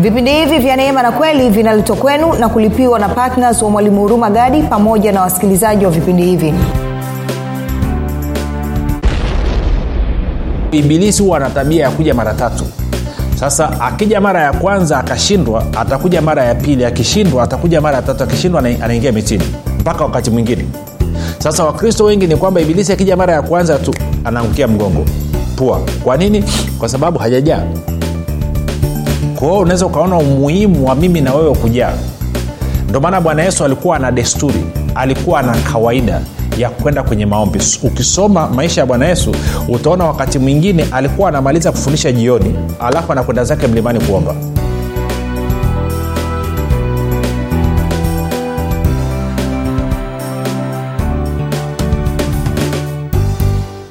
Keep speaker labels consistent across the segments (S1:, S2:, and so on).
S1: vipindi hivi vya neema na kweli vinaletwa kwenu na kulipiwa na ptns wa mwalimu huruma gadi pamoja na wasikilizaji wa vipindi hivi.
S2: Ibilisi huwa ana tabia ya kuja mara tatu. Sasa akija mara ya kwanza akashindwa atakuja mara ya pili. Akishindwa atakuja mara ya tatu. Akishindwa anaingia mitini. Mpaka wakati mwingine. Sasa wakristo wengi ni kwamba ibilisi akija mara ya kwanza tu anaangukia mgongo. Pua. Kwa nini? Kwa sababu hajajaa kwa hiyo unaweza ukaona umuhimu wa mimi na wewe kujaa. Ndio maana bwana yesu alikuwa ana desturi alikuwa ana kawaida ya kwenda kwenye maombi. Ukisoma maisha ya bwana yesu utaona wakati mwingine alikuwa anamaliza kufundisha jioni alafu anakwenda zake mlimani kuomba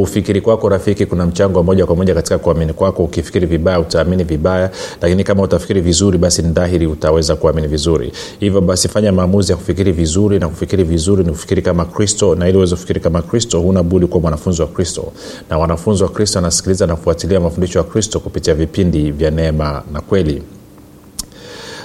S2: kufikiri kwako rafiki kuna mchango wa moja kwa moja katika kuamini kwako. Ukifikiri vibaya utaamini vibaya lakini kama utafikiri vizuri basi ni dhahiri utaweza kuamini vizuri. Hivyo basi fanya maamuzi ya kufikiri vizuri na kufikiri vizuri ni kufikiri kama kristo na ili uweze kufikiri kama kristo huna budi kuwa mwanafunzi wa kristo. Na wanafunzi wa kristo anasikiliza na kufuatilia mafundisho ya kristo kupitia vipindi vya neema na kweli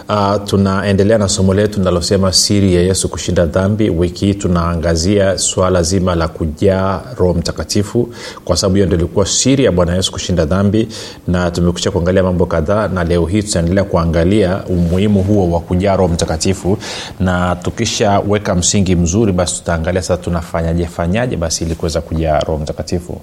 S2: Uh, tunaendelea na somo letu linalosema siri ya yesu kushinda dhambi. Wiki hii tunaangazia swala zima la kujaa roho mtakatifu. Kwa sababu hiyo ndo ilikuwa siri ya bwana yesu kushinda dhambi na tumekusha kuangalia mambo kadhaa na leo hii tutaendelea kuangalia umuhimu huo wa kujaa roho mtakatifu. Na tukishaweka msingi mzuri basi tutaangalia sasa tunafanyaje fanyaje basi ili kuweza kujaa roho mtakatifu.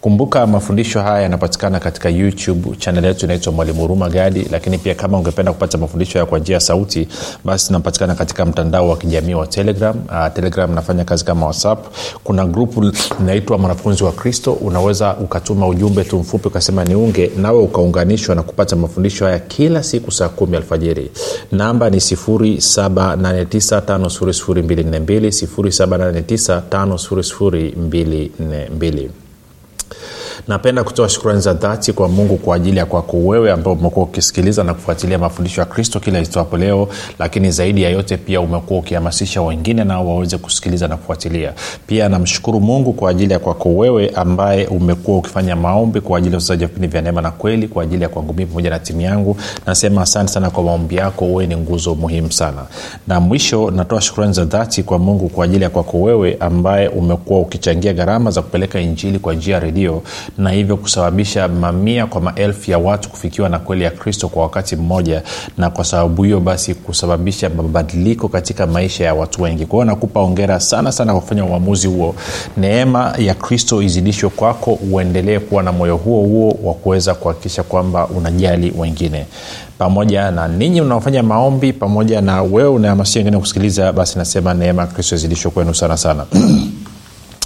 S2: Kumbuka mafundisho haya yanapatikana katika youtube. Chanel yetu inaitwa mwalimu huruma gadi lakini pia kama ungependa kupata mafundisho haya kwa njia ya sauti basi tunapatikana katika mtandao wa kijamii wa telegram. Uh, telegram nafanya kazi kama whatsapp. Kuna grupu linaitwa mwanafunzi wa kristo. Unaweza ukatuma ujumbe tu mfupi ukasema niunge nawe ukaunganishwa na kupata mafundisho haya kila siku saa kumi alfajiri. Namba ni 7895242 7895242 napenda kutoa shukrani za dhati kwa mungu kwa ajili ya kwako wewe ambao umekuwa ukisikiliza na kufuatilia mafundisho ya kristo kila itwapo leo lakini zaidi ya yote pia umekuwa ukihamasisha wengine nao waweze kusikiliza na kufuatilia. Pia namshukuru mungu kwa ajili ya kwako wewe ambaye umekuwa ukifanya maombi kwa ajili ya wa vipindi vya neema na kweli kwa ajili ya kwangu mii pamoja na timu yangu. Nasema asante sana kwa maombi yako wewe ni nguzo muhimu sana. Na mwisho natoa shukrani za dhati kwa mungu kwa ajili ya kwako wewe ambaye umekuwa ukichangia gharama za kupeleka injili kwa njia ya redio na hivyo kusababisha mamia kwa maelfu ya watu kufikiwa na kweli ya kristo kwa wakati mmoja na kwa sababu hiyo basi kusababisha mabadiliko katika maisha ya watu wengi. Kwa hiyo nakupa ongera sana sana kwa kufanya uamuzi huo. Neema ya kristo izidishwe kwako uendelee kuwa na moyo huo huo wa kuweza kuhakikisha kwamba unajali wengine. Pamoja na ninyi unaofanya maombi pamoja na wewe unahamasisha wengine kusikiliza basi nasema neema ya kristo izidishwe kwenu sana sana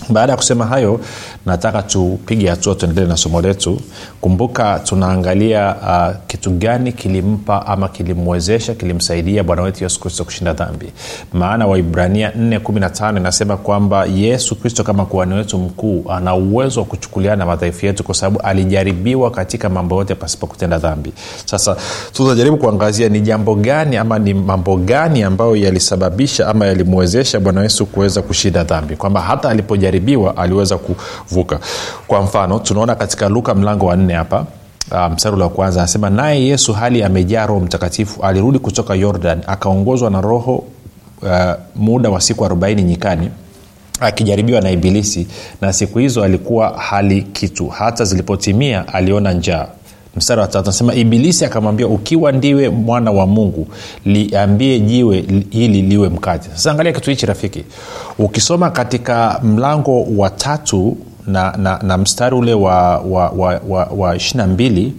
S2: baada ya kusema hayo nataka tupige hatua tuendelee na somo letu. Kumbuka tunaangalia uh, kitu gani kilimpa ama kilimwezesha kilimsaidia bwana wetu yesu kristo kushinda dhambi. Maana waibrania 415 inasema kwamba yesu kristo kama kuhani wetu mkuu ana uwezo wa kuchukuliana na madhaifu yetu kwa sababu alijaribiwa katika mambo yote pasipo kutenda dhambi. Sasa tutajaribu kuangazia ni jambo gani ama ni mambo gani ambayo yalisababisha ama yalimwezesha bwana yesu kuweza kushinda dhambi. Kwamba hata alipojaribu alipojaribiwa aliweza kuvuka. Kwa mfano tunaona katika luka mlango wa nne hapa mstari um, wa kwanza anasema naye yesu hali amejaa roho mtakatifu alirudi kutoka yordan akaongozwa na roho uh, muda wa siku arobaini nyikani akijaribiwa na ibilisi na siku hizo alikuwa hali kitu. Hata zilipotimia aliona njaa mstari wa tatu anasema ibilisi akamwambia ukiwa ndiwe mwana wa mungu liambie jiwe hili liwe mkate sasa angalia kitu hichi rafiki. Ukisoma katika mlango wa tatu na, na, na mstari ule wa, wa, wa, wa, wa ishirina mbili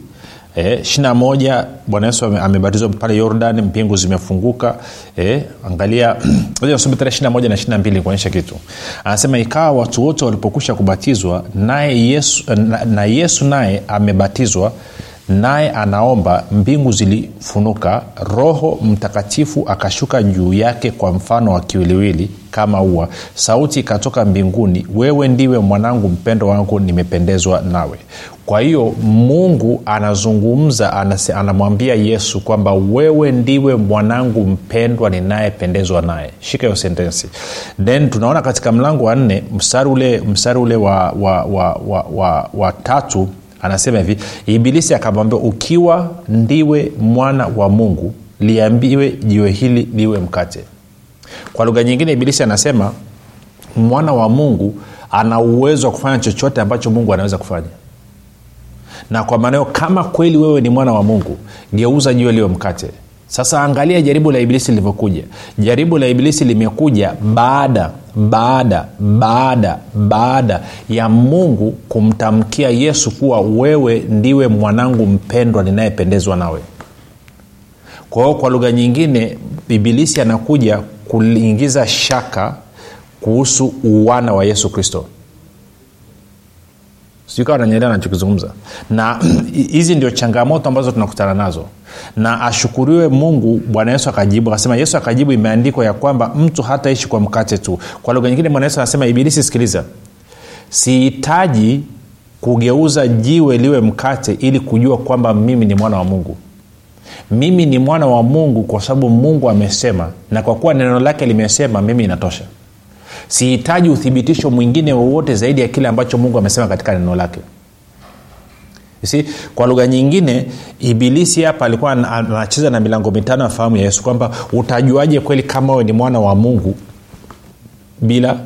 S2: ishirina moja bwana yesu amebatizwa pale yordan mbingu zimefunguka e, angalia tare na ishirina mbili kuonyesha kitu. Anasema ikawa watu wote walipokwisha kubatizwa naye yesu na, na yesu naye amebatizwa naye anaomba mbingu zilifunuka roho mtakatifu akashuka juu yake kwa mfano wa kiwiliwili kama ua. Sauti ikatoka mbinguni wewe ndiwe mwanangu mpendo wangu nimependezwa nawe. Kwa hiyo mungu anazungumza anamwambia yesu kwamba wewe ndiwe mwanangu mpendwa ninayependezwa naye. Shika hiyo sentensi. Then tunaona katika mlango wa nne mstari ule mstari ule wa, wa, wa, wa, wa, wa tatu anasema hivi ibilisi akamwambia ukiwa ndiwe mwana wa mungu liambiwe jiwe hili liwe mkate. Kwa lugha nyingine ibilisi anasema mwana wa mungu ana uwezo wa kufanya chochote ambacho mungu anaweza kufanya. Na kwa maanao kama kweli wewe ni mwana wa mungu geuza jiwe liwe mkate. Sasa angalia jaribu la ibilisi lilivyokuja. Jaribu la ibilisi limekuja baada baada baada baada ya mungu kumtamkia yesu kuwa wewe ndiwe mwanangu mpendwa ninayependezwa nawe. Kwa hiyo kwa lugha nyingine ibilisi anakuja kuingiza shaka kuhusu uwana wa yesu kristo sijukawa nanyelea nachokizungumza na hizi ndio changamoto ambazo tunakutana nazo. Na ashukuriwe mungu bwana yesu akajibu akasema yesu akajibu imeandikwa ya kwamba mtu hataishi kwa mkate tu. Kwa lugha nyingine bwana yesu anasema ibilisi sikiliza. Sihitaji kugeuza jiwe liwe mkate ili kujua kwamba mimi ni mwana wa mungu. Mimi ni mwana wa mungu kwa sababu mungu amesema na kwa kuwa neno lake limesema mimi inatosha sihitaji uthibitisho mwingine wowote zaidi ya kile ambacho mungu amesema katika neno lake. Si kwa lugha nyingine ibilisi hapa alikuwa anacheza na milango mitano ya fahamu ya yesu kwamba utajuaje kweli kama we ni mwana wa mungu bila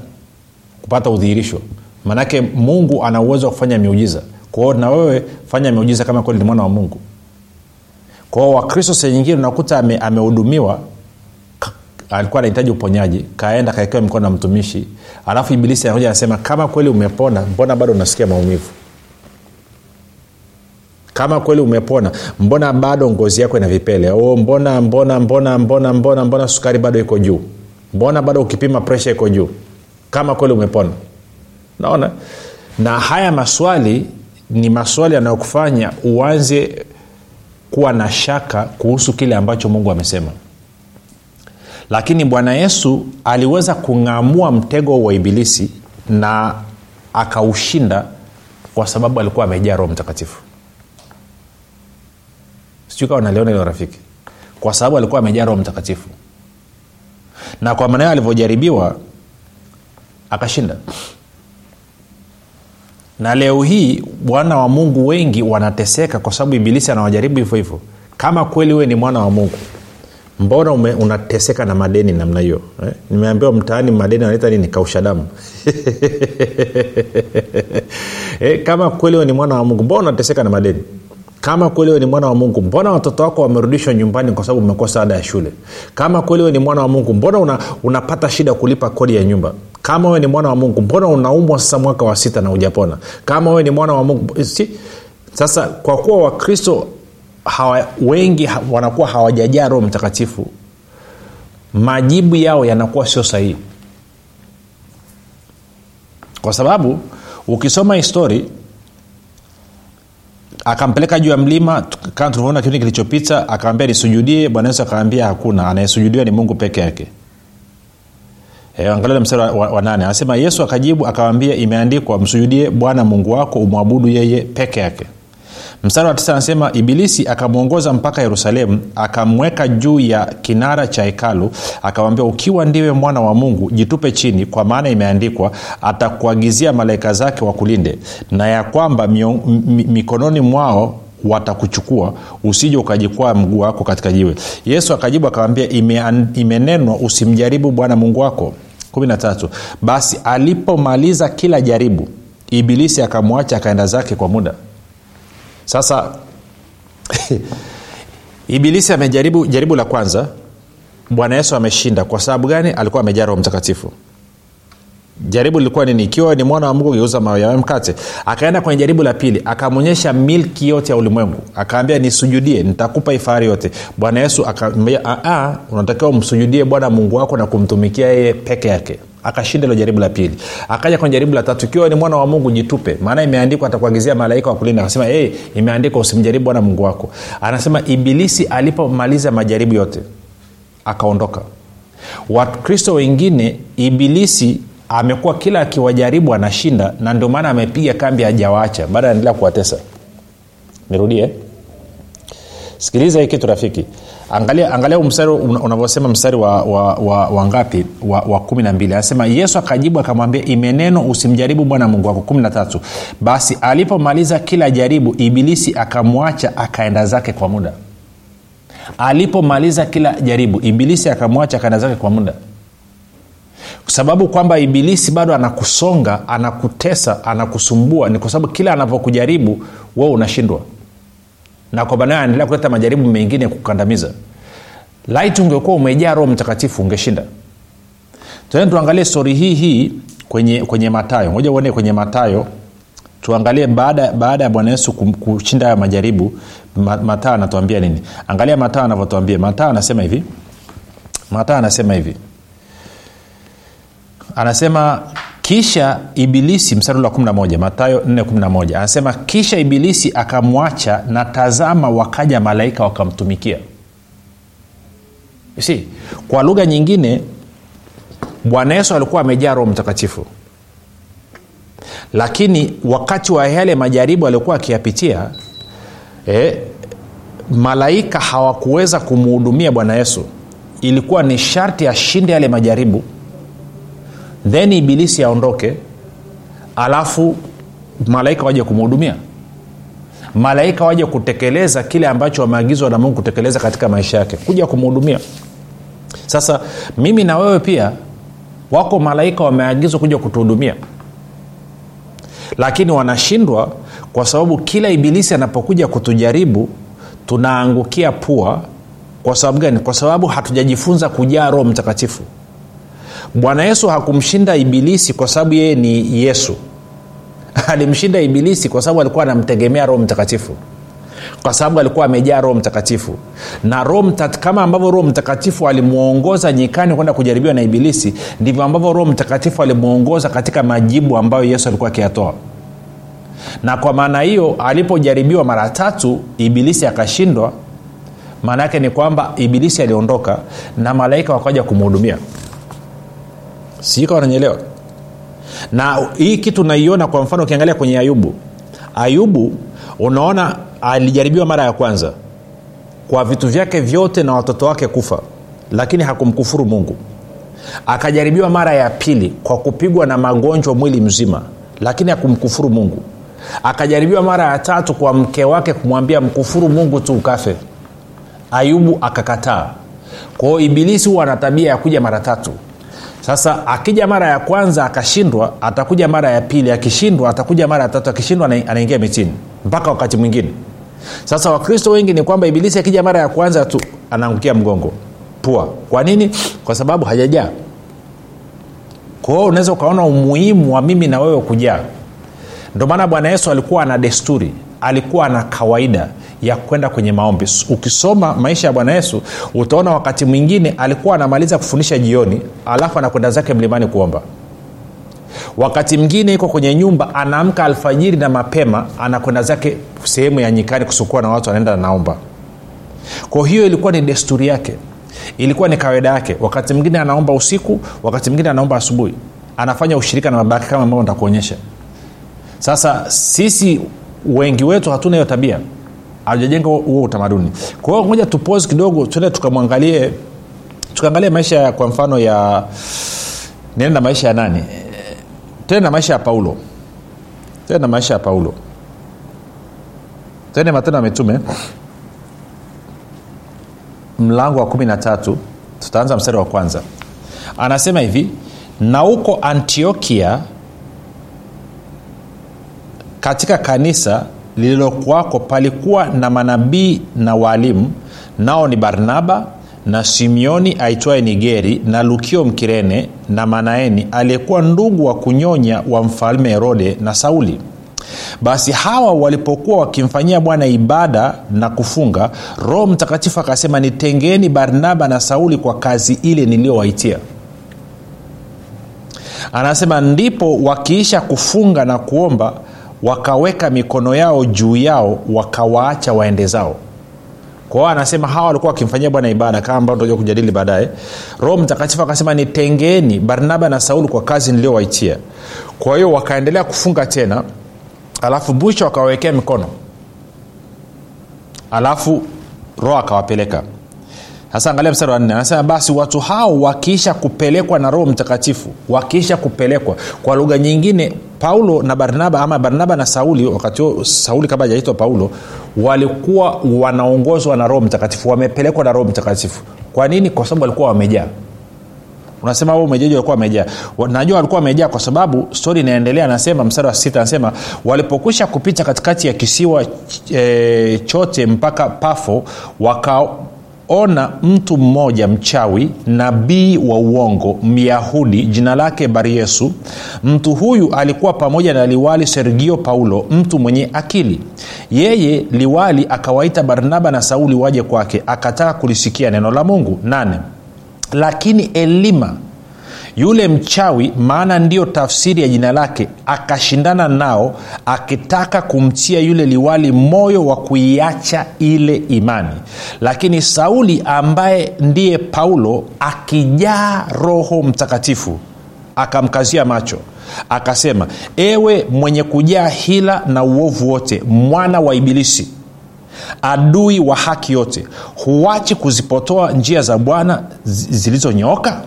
S2: kupata udhihirisho? Maanake mungu ana uwezo wa kufanya miujiza. Kwao na wewe fanya miujiza kama kweli ni mwana wa mungu. Kwao wakristo se nyingine unakuta amehudumiwa ame alikuwa anahitaji uponyaji kaenda kaekewa mikono na mtumishi alafu ibilisi anakuja anasema kama kweli umepona mbona bado unasikia maumivu? Kama kweli umepona mbona bado ngozi yako ina vipele? O mbona mbona mbona mbona mbona mbona sukari bado iko juu? Mbona bado ukipima presha iko juu? Kama kweli umepona. Naona? Na haya maswali ni maswali yanayokufanya uanze kuwa na shaka kuhusu kile ambacho mungu amesema lakini bwana yesu aliweza kung'amua mtego wa ibilisi na akaushinda kwa sababu alikuwa amejaa roho mtakatifu. Sijui kawa naliona hilo rafiki. Kwa sababu alikuwa amejaa roho mtakatifu. Na kwa maana hiyo alivyojaribiwa akashinda. Na leo hii bwana wa mungu wengi wanateseka kwa sababu ibilisi anawajaribu hivyo hivyo. Kama kweli wewe ni mwana wa mungu mbona ume, unateseka na madeni namna hiyo? Eh? nimeambiwa mtaani madeni analeta nini? Kausha damu. Eh, kama kweli ni mwana wa mungu mbona unateseka na madeni? Kama kweli ni mwana wa mungu mbona watoto wako wamerudishwa nyumbani kwa sababu umekosa ada ya shule? Kama kweli wewe ni mwana wa mungu mbona una, unapata shida kulipa kodi ya nyumba? Kama we ni mwana wa mungu mbona unaumwa sasa mwaka wa sita na ujapona kama we ni mwana wa mungu si, sasa kwa kuwa wakristo hawa, wengi wanakuwa hawajajaa roho mtakatifu. Majibu yao yanakuwa sio sahihi. Kwa sababu ukisoma histori akampeleka juu ya mlima kama tulivyoona kipindi kilichopita akaambia nisujudie bwana yesu akaambia hakuna anayesujudiwa ni mungu peke yake. E, angalia mstari wa, wa, wa nane. Anasema yesu akajibu akawambia imeandikwa msujudie bwana mungu wako umwabudu yeye peke yake mstari wa tisa anasema ibilisi akamwongoza mpaka yerusalemu akamweka juu ya kinara cha hekalu akamwambia ukiwa ndiwe mwana wa mungu jitupe chini kwa maana imeandikwa atakuagizia malaika zake wakulinde na ya kwamba mio, m, mikononi mwao watakuchukua usije ukajikwaa mguu wako katika jiwe yesu akajibu akamwambia imenenwa usimjaribu bwana mungu wako. 13 basi alipomaliza kila jaribu ibilisi akamwacha akaenda zake kwa muda sasa ibilisi amejaribu jaribu la kwanza bwana yesu ameshinda. Kwa sababu gani? Alikuwa amejaa roho mtakatifu. Jaribu lilikuwa nini? Ikiwa ni mwana wa mungu geuza mawe mkate. Akaenda kwenye jaribu la pili akamwonyesha milki yote ya ulimwengu. Akaambia nisujudie nitakupa ifahari yote. Bwana yesu akaambia unatakiwa umsujudie bwana mungu wako na kumtumikia yeye peke yake akashinda ilo jaribu la pili. Akaja kwenye jaribu la tatu ikiwa ni mwana wa mungu jitupe. Maana imeandikwa atakuagizia malaika wa kulinda. Akasema hey, imeandikwa usimjaribu bwana mungu wako. Anasema ibilisi alipomaliza majaribu yote akaondoka. Wakristo wengine ibilisi amekuwa kila akiwajaribu anashinda na ndio maana amepiga kambi ajawacha baada anaendelea kuwatesa. Nirudie. Sikiliza hii kitu rafiki angalia angalia mstari unavyosema mstari wa, wa, wa, wa ngapi? Wa, wa kumi na mbili. Anasema yesu akajibu akamwambia imeneno usimjaribu bwana mungu wako. kumi na tatu. Basi alipomaliza kila jaribu ibilisi akamwacha akaenda zake kwa muda. Alipomaliza kila jaribu ibilisi akamwacha akaenda zake kwa muda. Sababu kwamba ibilisi bado anakusonga anakutesa anakusumbua ni kwa sababu kila anavyokujaribu wewe unashindwa na kwa maana anaendelea kuleta majaribu mengine kukandamiza. Laiti ungekuwa umejaa roho mtakatifu ungeshinda. Tuende tuangalie stori hii hii kwenye kwenye matayo moja uone kwenye matayo tuangalie baada baada ya bwana yesu kushinda haya majaribu mataa anatuambia nini? Angalia mataa anavyotuambia. Mataa anasema hivi. Mataa anasema hivi. Anasema kisha ibilisi mstari wa 11 matayo 411 anasema kisha ibilisi akamwacha na tazama wakaja malaika wakamtumikia. Si kwa lugha nyingine bwana yesu alikuwa amejaa roho mtakatifu. Lakini wakati wa yale majaribu aliokuwa akiyapitia eh, malaika hawakuweza kumhudumia bwana yesu. Ilikuwa ni sharti ashinde yale majaribu then ibilisi aondoke alafu malaika waje kumhudumia malaika waje kutekeleza kile ambacho wameagizwa na mungu kutekeleza katika maisha yake kuja kumhudumia sasa mimi na wewe pia wako malaika wameagizwa kuja kutuhudumia. Lakini wanashindwa kwa sababu kila ibilisi anapokuja kutujaribu tunaangukia pua. Kwa sababu gani? Kwa sababu hatujajifunza kujaa roho mtakatifu bwana yesu hakumshinda ibilisi kwa sababu yeye ni yesu. Alimshinda ibilisi kwa sababu alikuwa anamtegemea roho mtakatifu. Kwa sababu alikuwa amejaa roho mtakatifu. Na roho kama ambavyo roho mtakatifu alimwongoza nyikani kwenda kujaribiwa na ibilisi ndivyo ambavyo roho mtakatifu alimwongoza katika majibu ambayo yesu alikuwa akiyatoa. Na kwa maana hiyo alipojaribiwa mara tatu ibilisi akashindwa. Maana yake ni kwamba ibilisi aliondoka na malaika wakaja kumhudumia sika wananyelewa na hii kitu naiona kwa mfano ukiangalia kwenye ayubu. Ayubu unaona alijaribiwa mara ya kwanza. Kwa vitu vyake vyote na watoto wake kufa. Lakini hakumkufuru mungu. Akajaribiwa mara ya pili kwa kupigwa na magonjwa mwili mzima. Lakini hakumkufuru mungu. Akajaribiwa mara ya tatu kwa mke wake kumwambia mkufuru mungu tu ukafe. Ayubu akakataa. Kwao ibilisi huwa ana tabia ya kuja mara tatu sasa akija mara ya kwanza akashindwa atakuja mara ya pili akishindwa atakuja mara ya tatu akishindwa anaingia mitini mpaka wakati mwingine. Sasa wakristo wengi ni kwamba ibilisi akija mara ya kwanza tu anaangukia mgongo. Pua. Kwa nini? Kwa sababu hajajaa kwao unaweza ukaona umuhimu wa mimi na wewe kujaa. Ndio maana bwana yesu alikuwa ana desturi alikuwa na kawaida ya kwenda kwenye maombi. Ukisoma maisha ya bwana yesu utaona wakati mwingine alikuwa anamaliza kufundisha jioni alafu anakwenda zake mlimani kuomba. Wakati mwingine iko kwenye nyumba anaamka alfajiri na mapema anakwenda zake sehemu ya nyikani kusukua na watu anaenda anaomba. Kwa hiyo ilikuwa ni desturi yake. Ilikuwa ni kawaida yake. Wakati mwingine anaomba usiku wakati mwingine anaomba asubuhi. Anafanya ushirika na baba kama ambavyo nitakuonyesha. Sasa sisi wengi wetu hatuna hiyo tabia hatujajenga huo utamaduni. Kwa hiyo moja tupose kidogo tuende tukamwangalie tukaangalia maisha kwa mfano ya niende na maisha ya nani? Tende na maisha ya paulo. Tende na maisha ya paulo. Tende matendo ya mitume. Mlango wa kumi na tatu. Tutaanza mstari wa kwanza. Anasema hivi na huko antiokia katika kanisa lililokuwako palikuwa na manabii na waalimu nao ni barnaba na simeoni aitwaye nigeri na lukio mkirene na manaeni aliyekuwa ndugu wa kunyonya wa mfalme herode na sauli. Basi hawa walipokuwa wakimfanyia bwana ibada na kufunga roho mtakatifu akasema nitengeni barnaba na sauli kwa kazi ile niliyowaitia. Anasema ndipo wakiisha kufunga na kuomba wakaweka mikono yao juu yao wakawaacha waende zao. Kwao anasema hawa walikuwa wakimfanyia bwana ibada kama ambao tutakuja kujadili baadaye. Roho mtakatifu akasema nitengeeni barnaba na sauli kwa kazi niliyowaitia kwa hiyo wakaendelea kufunga tena alafu mwisho wakawawekea mikono. Alafu roho akawapeleka sasa angalia mstari wa nne anasema basi watu hao wakiisha kupelekwa na roho mtakatifu wakiisha kupelekwa. Kwa lugha nyingine paulo na barnaba ama barnaba na sauli wakati huo sauli kabla hajaitwa paulo walikuwa wanaongozwa na roho mtakatifu wamepelekwa na roho mtakatifu. Kwa nini? Kwa sababu walikuwa wamejaa. Unasema umejaji walikuwa wamejaa najua walikuwa wamejaa kwa sababu stori inaendelea anasema mstari wa sita anasema walipokwisha kupita katikati ya kisiwa e, chote mpaka pafo waka ona mtu mmoja mchawi nabii wa uongo myahudi jina lake baryesu. Mtu huyu alikuwa pamoja na liwali sergio paulo mtu mwenye akili. Yeye liwali akawaita barnaba na sauli waje kwake akataka kulisikia neno la mungu. Nane. Lakini elima yule mchawi maana ndiyo tafsiri ya jina lake akashindana nao akitaka kumtia yule liwali moyo wa kuiacha ile imani. Lakini sauli ambaye ndiye paulo akijaa roho mtakatifu akamkazia macho akasema ewe mwenye kujaa hila na uovu wote mwana wa ibilisi adui wa haki yote huachi kuzipotoa njia za bwana zilizonyooka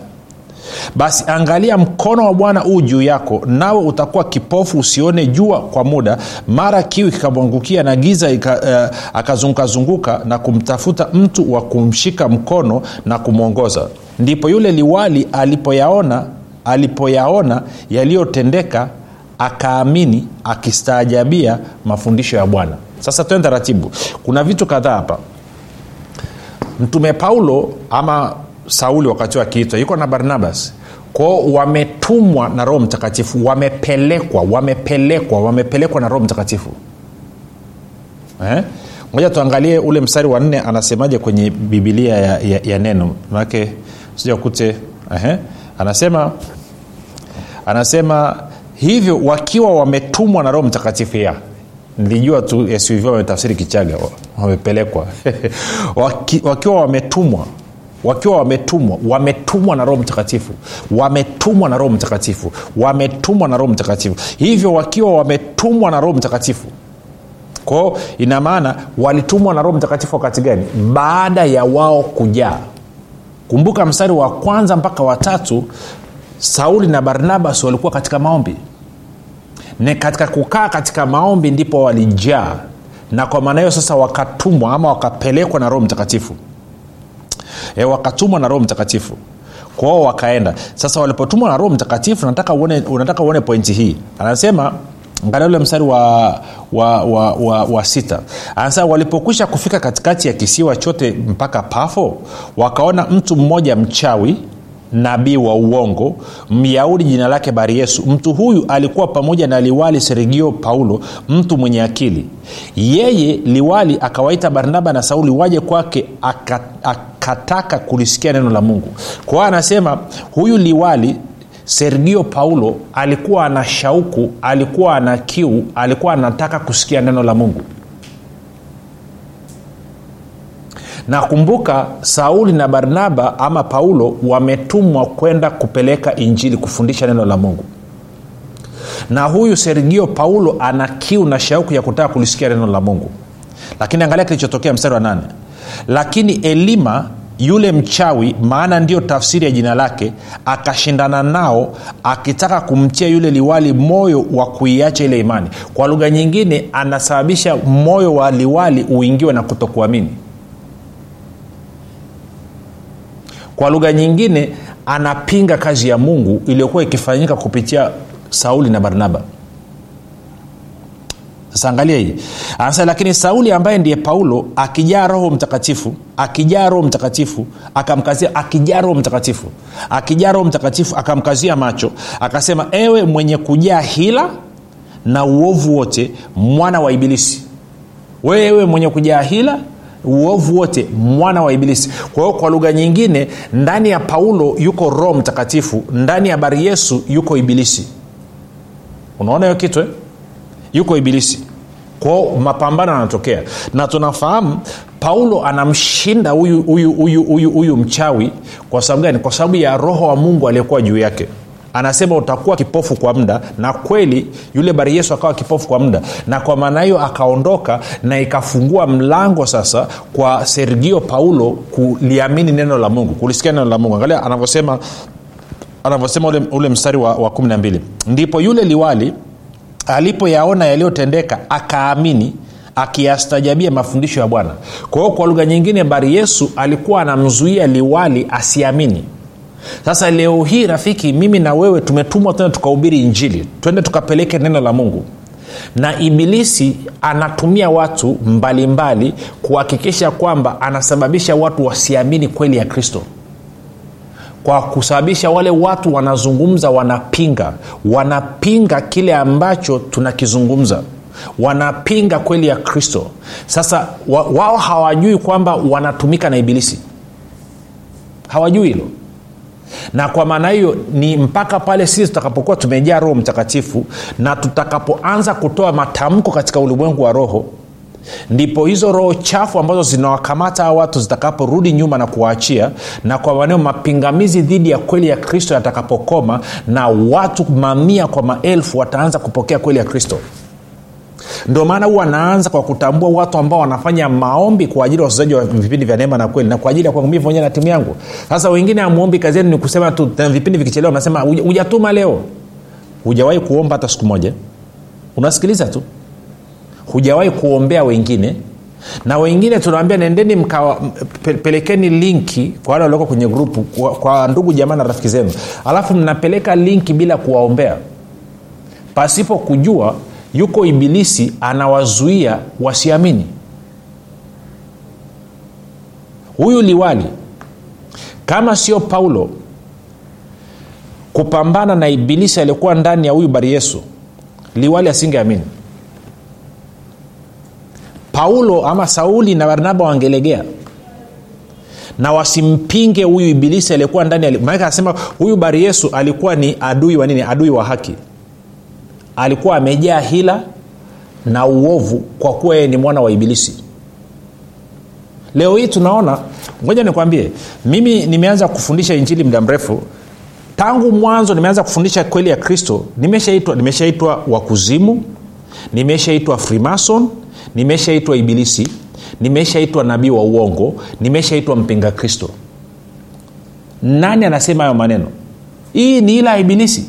S2: basi angalia mkono wa bwana huu juu yako nawe utakuwa kipofu usione jua kwa muda. Mara kiu kikamwangukia na giza uh, akazungukazunguka na kumtafuta mtu wa kumshika mkono na kumwongoza. Ndipo yule liwali alipoyaona alipoyaona yaliyotendeka akaamini akistaajabia mafundisho ya bwana. Sasa twende taratibu. Kuna vitu kadhaa hapa. Mtume paulo ama sauli wakati akiitwa yuko na barnabas kwao wametumwa na roho mtakatifu wamepelekwa wamepelekwa wamepelekwa na roho mtakatifu eh? moja tuangalie ule mstari wa nne anasemaje kwenye bibilia ya, ya, ya neno manake sijakute eh? anasema anasema hivyo wakiwa wametumwa na roho mtakatifu ya nilijua tu suv wametafsiri kichaga wamepelekwa Waki, wakiwa wametumwa wakiwa wametumwa wametumwa na roho mtakatifu wametumwa na roho mtakatifu wametumwa na roho mtakatifu. Hivyo wakiwa wametumwa na roho mtakatifu kwao ina maana walitumwa na roho mtakatifu wakati gani? Baada ya wao kujaa. Kumbuka mstari wa kwanza mpaka watatu sauli na barnabas walikuwa katika maombi. Ni katika kukaa katika maombi ndipo walijaa. Na kwa maana hiyo sasa wakatumwa ama wakapelekwa na roho mtakatifu e, wakatumwa na roho mtakatifu. Kwao wakaenda. Sasa walipotumwa na roho mtakatifu nataka uone, unataka uone pointi hii. Anasema angalia ule mstari wa, wa, wa, wa, wa sita. Anasema walipokwisha kufika katikati ya kisiwa chote mpaka pafo wakaona mtu mmoja mchawi nabii wa uongo myahudi jina lake baryesu mtu huyu alikuwa pamoja na liwali serigio paulo mtu mwenye akili. Yeye liwali akawaita barnaba na sauli waje kwake akataka kulisikia neno la mungu. Kwa hiyo anasema huyu liwali sergio paulo alikuwa ana shauku alikuwa ana kiu alikuwa anataka kusikia neno la mungu. Nakumbuka sauli na barnaba ama paulo wametumwa kwenda kupeleka injili kufundisha neno la mungu. Na huyu sergio paulo ana kiu na shauku ya kutaka kulisikia neno la mungu. Lakini angalia kilichotokea mstari wa nane. Lakini elima yule mchawi maana ndiyo tafsiri ya jina lake akashindana nao akitaka kumtia yule liwali moyo wa kuiacha ile imani. Kwa lugha nyingine anasababisha moyo wa liwali uingiwe na kutokuamini. Kwa lugha nyingine anapinga kazi ya mungu iliyokuwa ikifanyika kupitia sauli na barnaba sasa hii. Anasema lakini sauli ambaye ndiye paulo akijaa roho mtakatifu akijaa roho mtakatifu akamkazia akijaa roho mtakatifu akijaa roho mtakatifu akamkazia macho akasema ewe mwenye kujaa hila na uovu wote mwana wa ibilisi wewe mwenye kujaa hila uovu wote mwana wa ibilisi. Kwa hiyo kwa lugha nyingine ndani ya paulo yuko roho mtakatifu ndani ya bari yesu yuko ibilisi. Unaona hiyo kitu eh? Yuko ibilisi. Kwao mapambano yanatokea. Na tunafahamu paulo anamshinda huyu mchawi kwa sababu gani? Kwa sababu ya roho wa mungu aliyekuwa juu yake. Anasema utakuwa kipofu kwa muda na kweli yule bari yesu akawa kipofu kwa muda. Na kwa maana hiyo akaondoka na ikafungua mlango sasa kwa sergio paulo kuliamini neno la mungu kulisikia neno la mungu. Angalia anavyosema anavyosema ule, ule mstari wa, wa kumi na mbili. Ndipo yule liwali alipoyaona yaliyotendeka akaamini akiyastajabia mafundisho ya bwana. Kwa hiyo kwa lugha nyingine bari yesu alikuwa anamzuia liwali asiamini. Sasa leo hii rafiki mimi na wewe tumetumwa tena tukahubiri injili. Twende tukapeleke neno la mungu. Na ibilisi anatumia watu mbalimbali kuhakikisha kwamba anasababisha watu wasiamini kweli ya kristo kwa kusababisha wale watu wanazungumza wanapinga wanapinga kile ambacho tunakizungumza. Wanapinga kweli ya kristo. Sasa wa, wao hawajui kwamba wanatumika na ibilisi. Hawajui hilo. Na kwa maana hiyo ni mpaka pale sisi tutakapokuwa tumejaa roho mtakatifu na tutakapoanza kutoa matamko katika ulimwengu wa roho ndipo hizo roho chafu ambazo zinawakamata hawa watu zitakaporudi nyuma na kuwaachia na kwa maneo mapingamizi dhidi ya kweli ya kristo yatakapokoma na watu mamia kwa maelfu wataanza kupokea kweli ya kristo. Ndio maana huwa anaanza kwa kutambua watu ambao wanafanya maombi kwa ajili ya wachezaji wa vipindi vya neema na kweli na kwa ajili ya kwangu pamoja na timu yangu. Sasa wengine amwombi kazi yenu ni kusema tu vipindi vikichelewa unasema hujatuma leo. Hujawahi kuomba hata siku moja. Unasikiliza tu hujawahi kuombea wengine? Na wengine tunawambia nendeni mkawa linki kwa wale walioko kwenye grupu kwa, kwa ndugu jamaa na rafiki zenu. Alafu mnapeleka linki bila kuwaombea? Pasipo kujua yuko ibilisi anawazuia wasiamini. Huyu liwali kama sio paulo kupambana na ibilisi aliyekuwa ndani ya huyu bari yesu liwali asingeamini paulo ama sauli na barnaba wangelegea. Na wasimpinge huyu ibilisi aliyekuwa ndani maanake anasema huyu bari yesu alikuwa ni adui wa nini? Adui wa haki. Alikuwa amejaa hila na uovu kwa kuwa yeye ni mwana wa ibilisi. Leo hii tunaona ngoja nikwambie mimi nimeanza kufundisha injili muda mrefu. Tangu mwanzo nimeanza kufundisha kweli ya kristo nimeshaitwa nimeshaitwa wakuzimu nimeshaitwa freemason nimeshaitwa ibilisi nimeshaitwa nabii wa uongo nimeshaitwa mpinga kristo. Nani anasema hayo maneno? Hii ni ila ibilisi.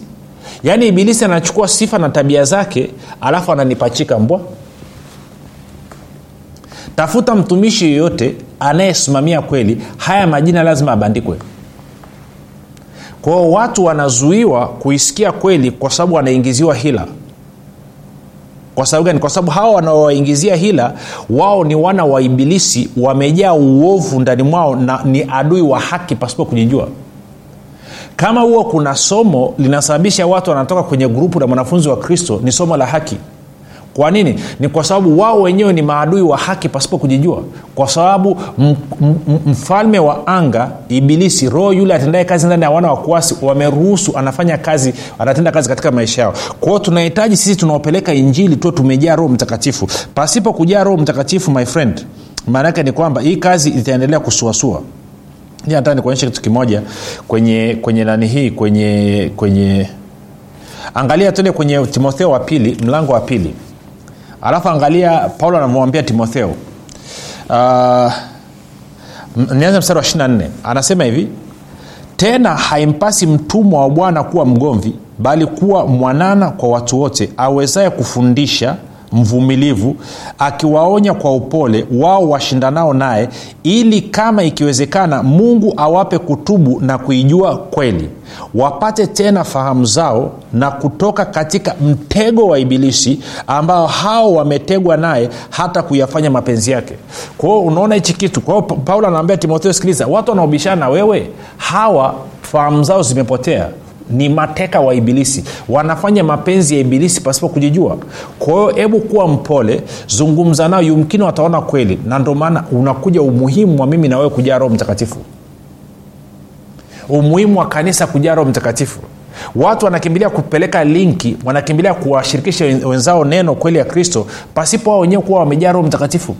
S2: Yaani ibilisi anachukua sifa na tabia zake alafu ananipachika mbwa. Tafuta mtumishi yeyote anayesimamia kweli haya majina lazima abandikwe. Kwao watu wanazuiwa kuisikia kweli kwa sababu wanaingiziwa hila kwa sababu gani? Kwa sababu hawa wanaowaingizia hila wao ni wana wa ibilisi wamejaa uovu ndani mwao na ni adui wa haki pasipo kujijua. Kama huo kuna somo linasababisha watu wanatoka kwenye grupu la mwanafunzi wa kristo ni somo la haki kwa nini? Ni kwa sababu wao wenyewe ni maadui wa haki pasipo kujijua. Kwa sababu m- m- mfalme wa anga ibilisi roho yule atendae kazi ndani ya wana wakuasi wameruhusu anafanya kazi anatenda kazi katika maisha yao. Kwao tunahitaji sisi tunaopeleka injili tuo tumejaa roho mtakatifu. Pasipo kujaa roho mtakatifu my friend maana yake ni kwamba hii kazi itaendelea kusuasua. Nataka nikuonyesha kitu kimoja kwenye kwenye nani hii kwenye kwenye angalia tende kwenye timotheo wa pili mlango wa pili alafu angalia paulo anavyomwambia timotheo. Uh, nianze mstari wa 24 anasema hivi tena haimpasi mtumwa wa bwana kuwa mgomvi bali kuwa mwanana kwa watu wote awezaye kufundisha mvumilivu akiwaonya kwa upole wao washindanao naye ili kama ikiwezekana mungu awape kutubu na kuijua kweli wapate tena fahamu zao na kutoka katika mtego wa ibilisi ambao hao wametegwa naye hata kuyafanya mapenzi yake. Kwao unaona hichi kitu. Kwao paulo anaambia timotheo sikiliza watu wanaobishana na wewe hawa fahamu zao zimepotea ni mateka wa ibilisi. Wanafanya mapenzi ya ibilisi pasipo kujijua. Kwa hiyo hebu kuwa mpole zungumza nao yumkini wataona kweli. Na ndio maana unakuja umuhimu wa mimi nawewe kujaa roho mtakatifu. Umuhimu wa kanisa kujaa roho mtakatifu. Watu wanakimbilia kupeleka linki wanakimbilia kuwashirikisha wenzao neno kweli ya kristo pasipo wao wenyewe kuwa wamejaa roho mtakatifu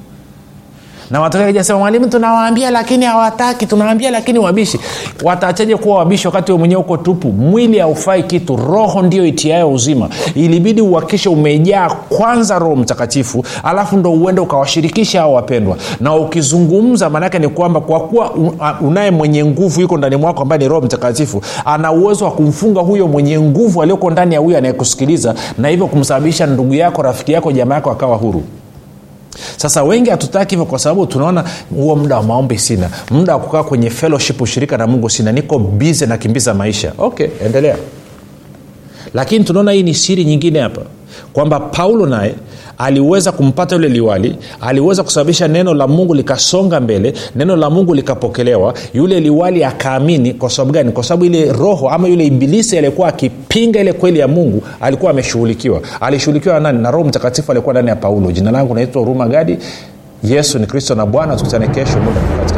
S2: na watokajasema mwalimu tunawaambia lakini hawataki tunawaambia lakini wabishi. Wataachaje kuwa wabishi wakati we mwenyewe uko tupu? Mwili haufai kitu roho ndio itiayo uzima. Ilibidi uhakikishe umejaa kwanza roho mtakatifu alafu ndo uende ukawashirikisha hao wapendwa. Na ukizungumza maanaake ni kwamba kwa kuwa unaye mwenye nguvu yuko ndani mwako ambaye ni roho mtakatifu ana uwezo wa kumfunga huyo mwenye nguvu aliyoko ndani ya huyo anayekusikiliza na hivyo kumsababisha ndugu yako rafiki yako jamaa yako akawa huru sasa wengi hatutaki hivyo kwa sababu tunaona huo muda wa maombi sina. Muda wa kukaa kwenye fellowship ushirika na mungu sina. Niko bize nakimbiza maisha. Okay endelea. Lakini tunaona hii ni siri nyingine hapa kwamba paulo naye aliweza kumpata yule liwali aliweza kusababisha neno la mungu likasonga mbele neno la mungu likapokelewa yule liwali akaamini. Kwa sababu gani? Kwa sababu ile roho ama yule ibilisi aliyekuwa akipinga ile kweli ya mungu alikuwa ameshughulikiwa. Alishughulikiwa na nani? Na roho mtakatifu alikuwa ndani ya paulo. Jina langu naitwa huruma gadi. Yesu ni kristo na bwana. Tukutane kesho muda katika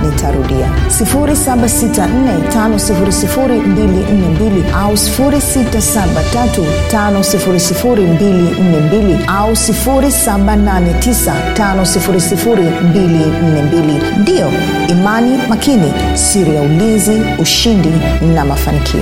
S1: nitarudia. 7645242 au 6735242 au 7895242 ndiyo imani makini siri ya ulinzi ushindi na mafanikio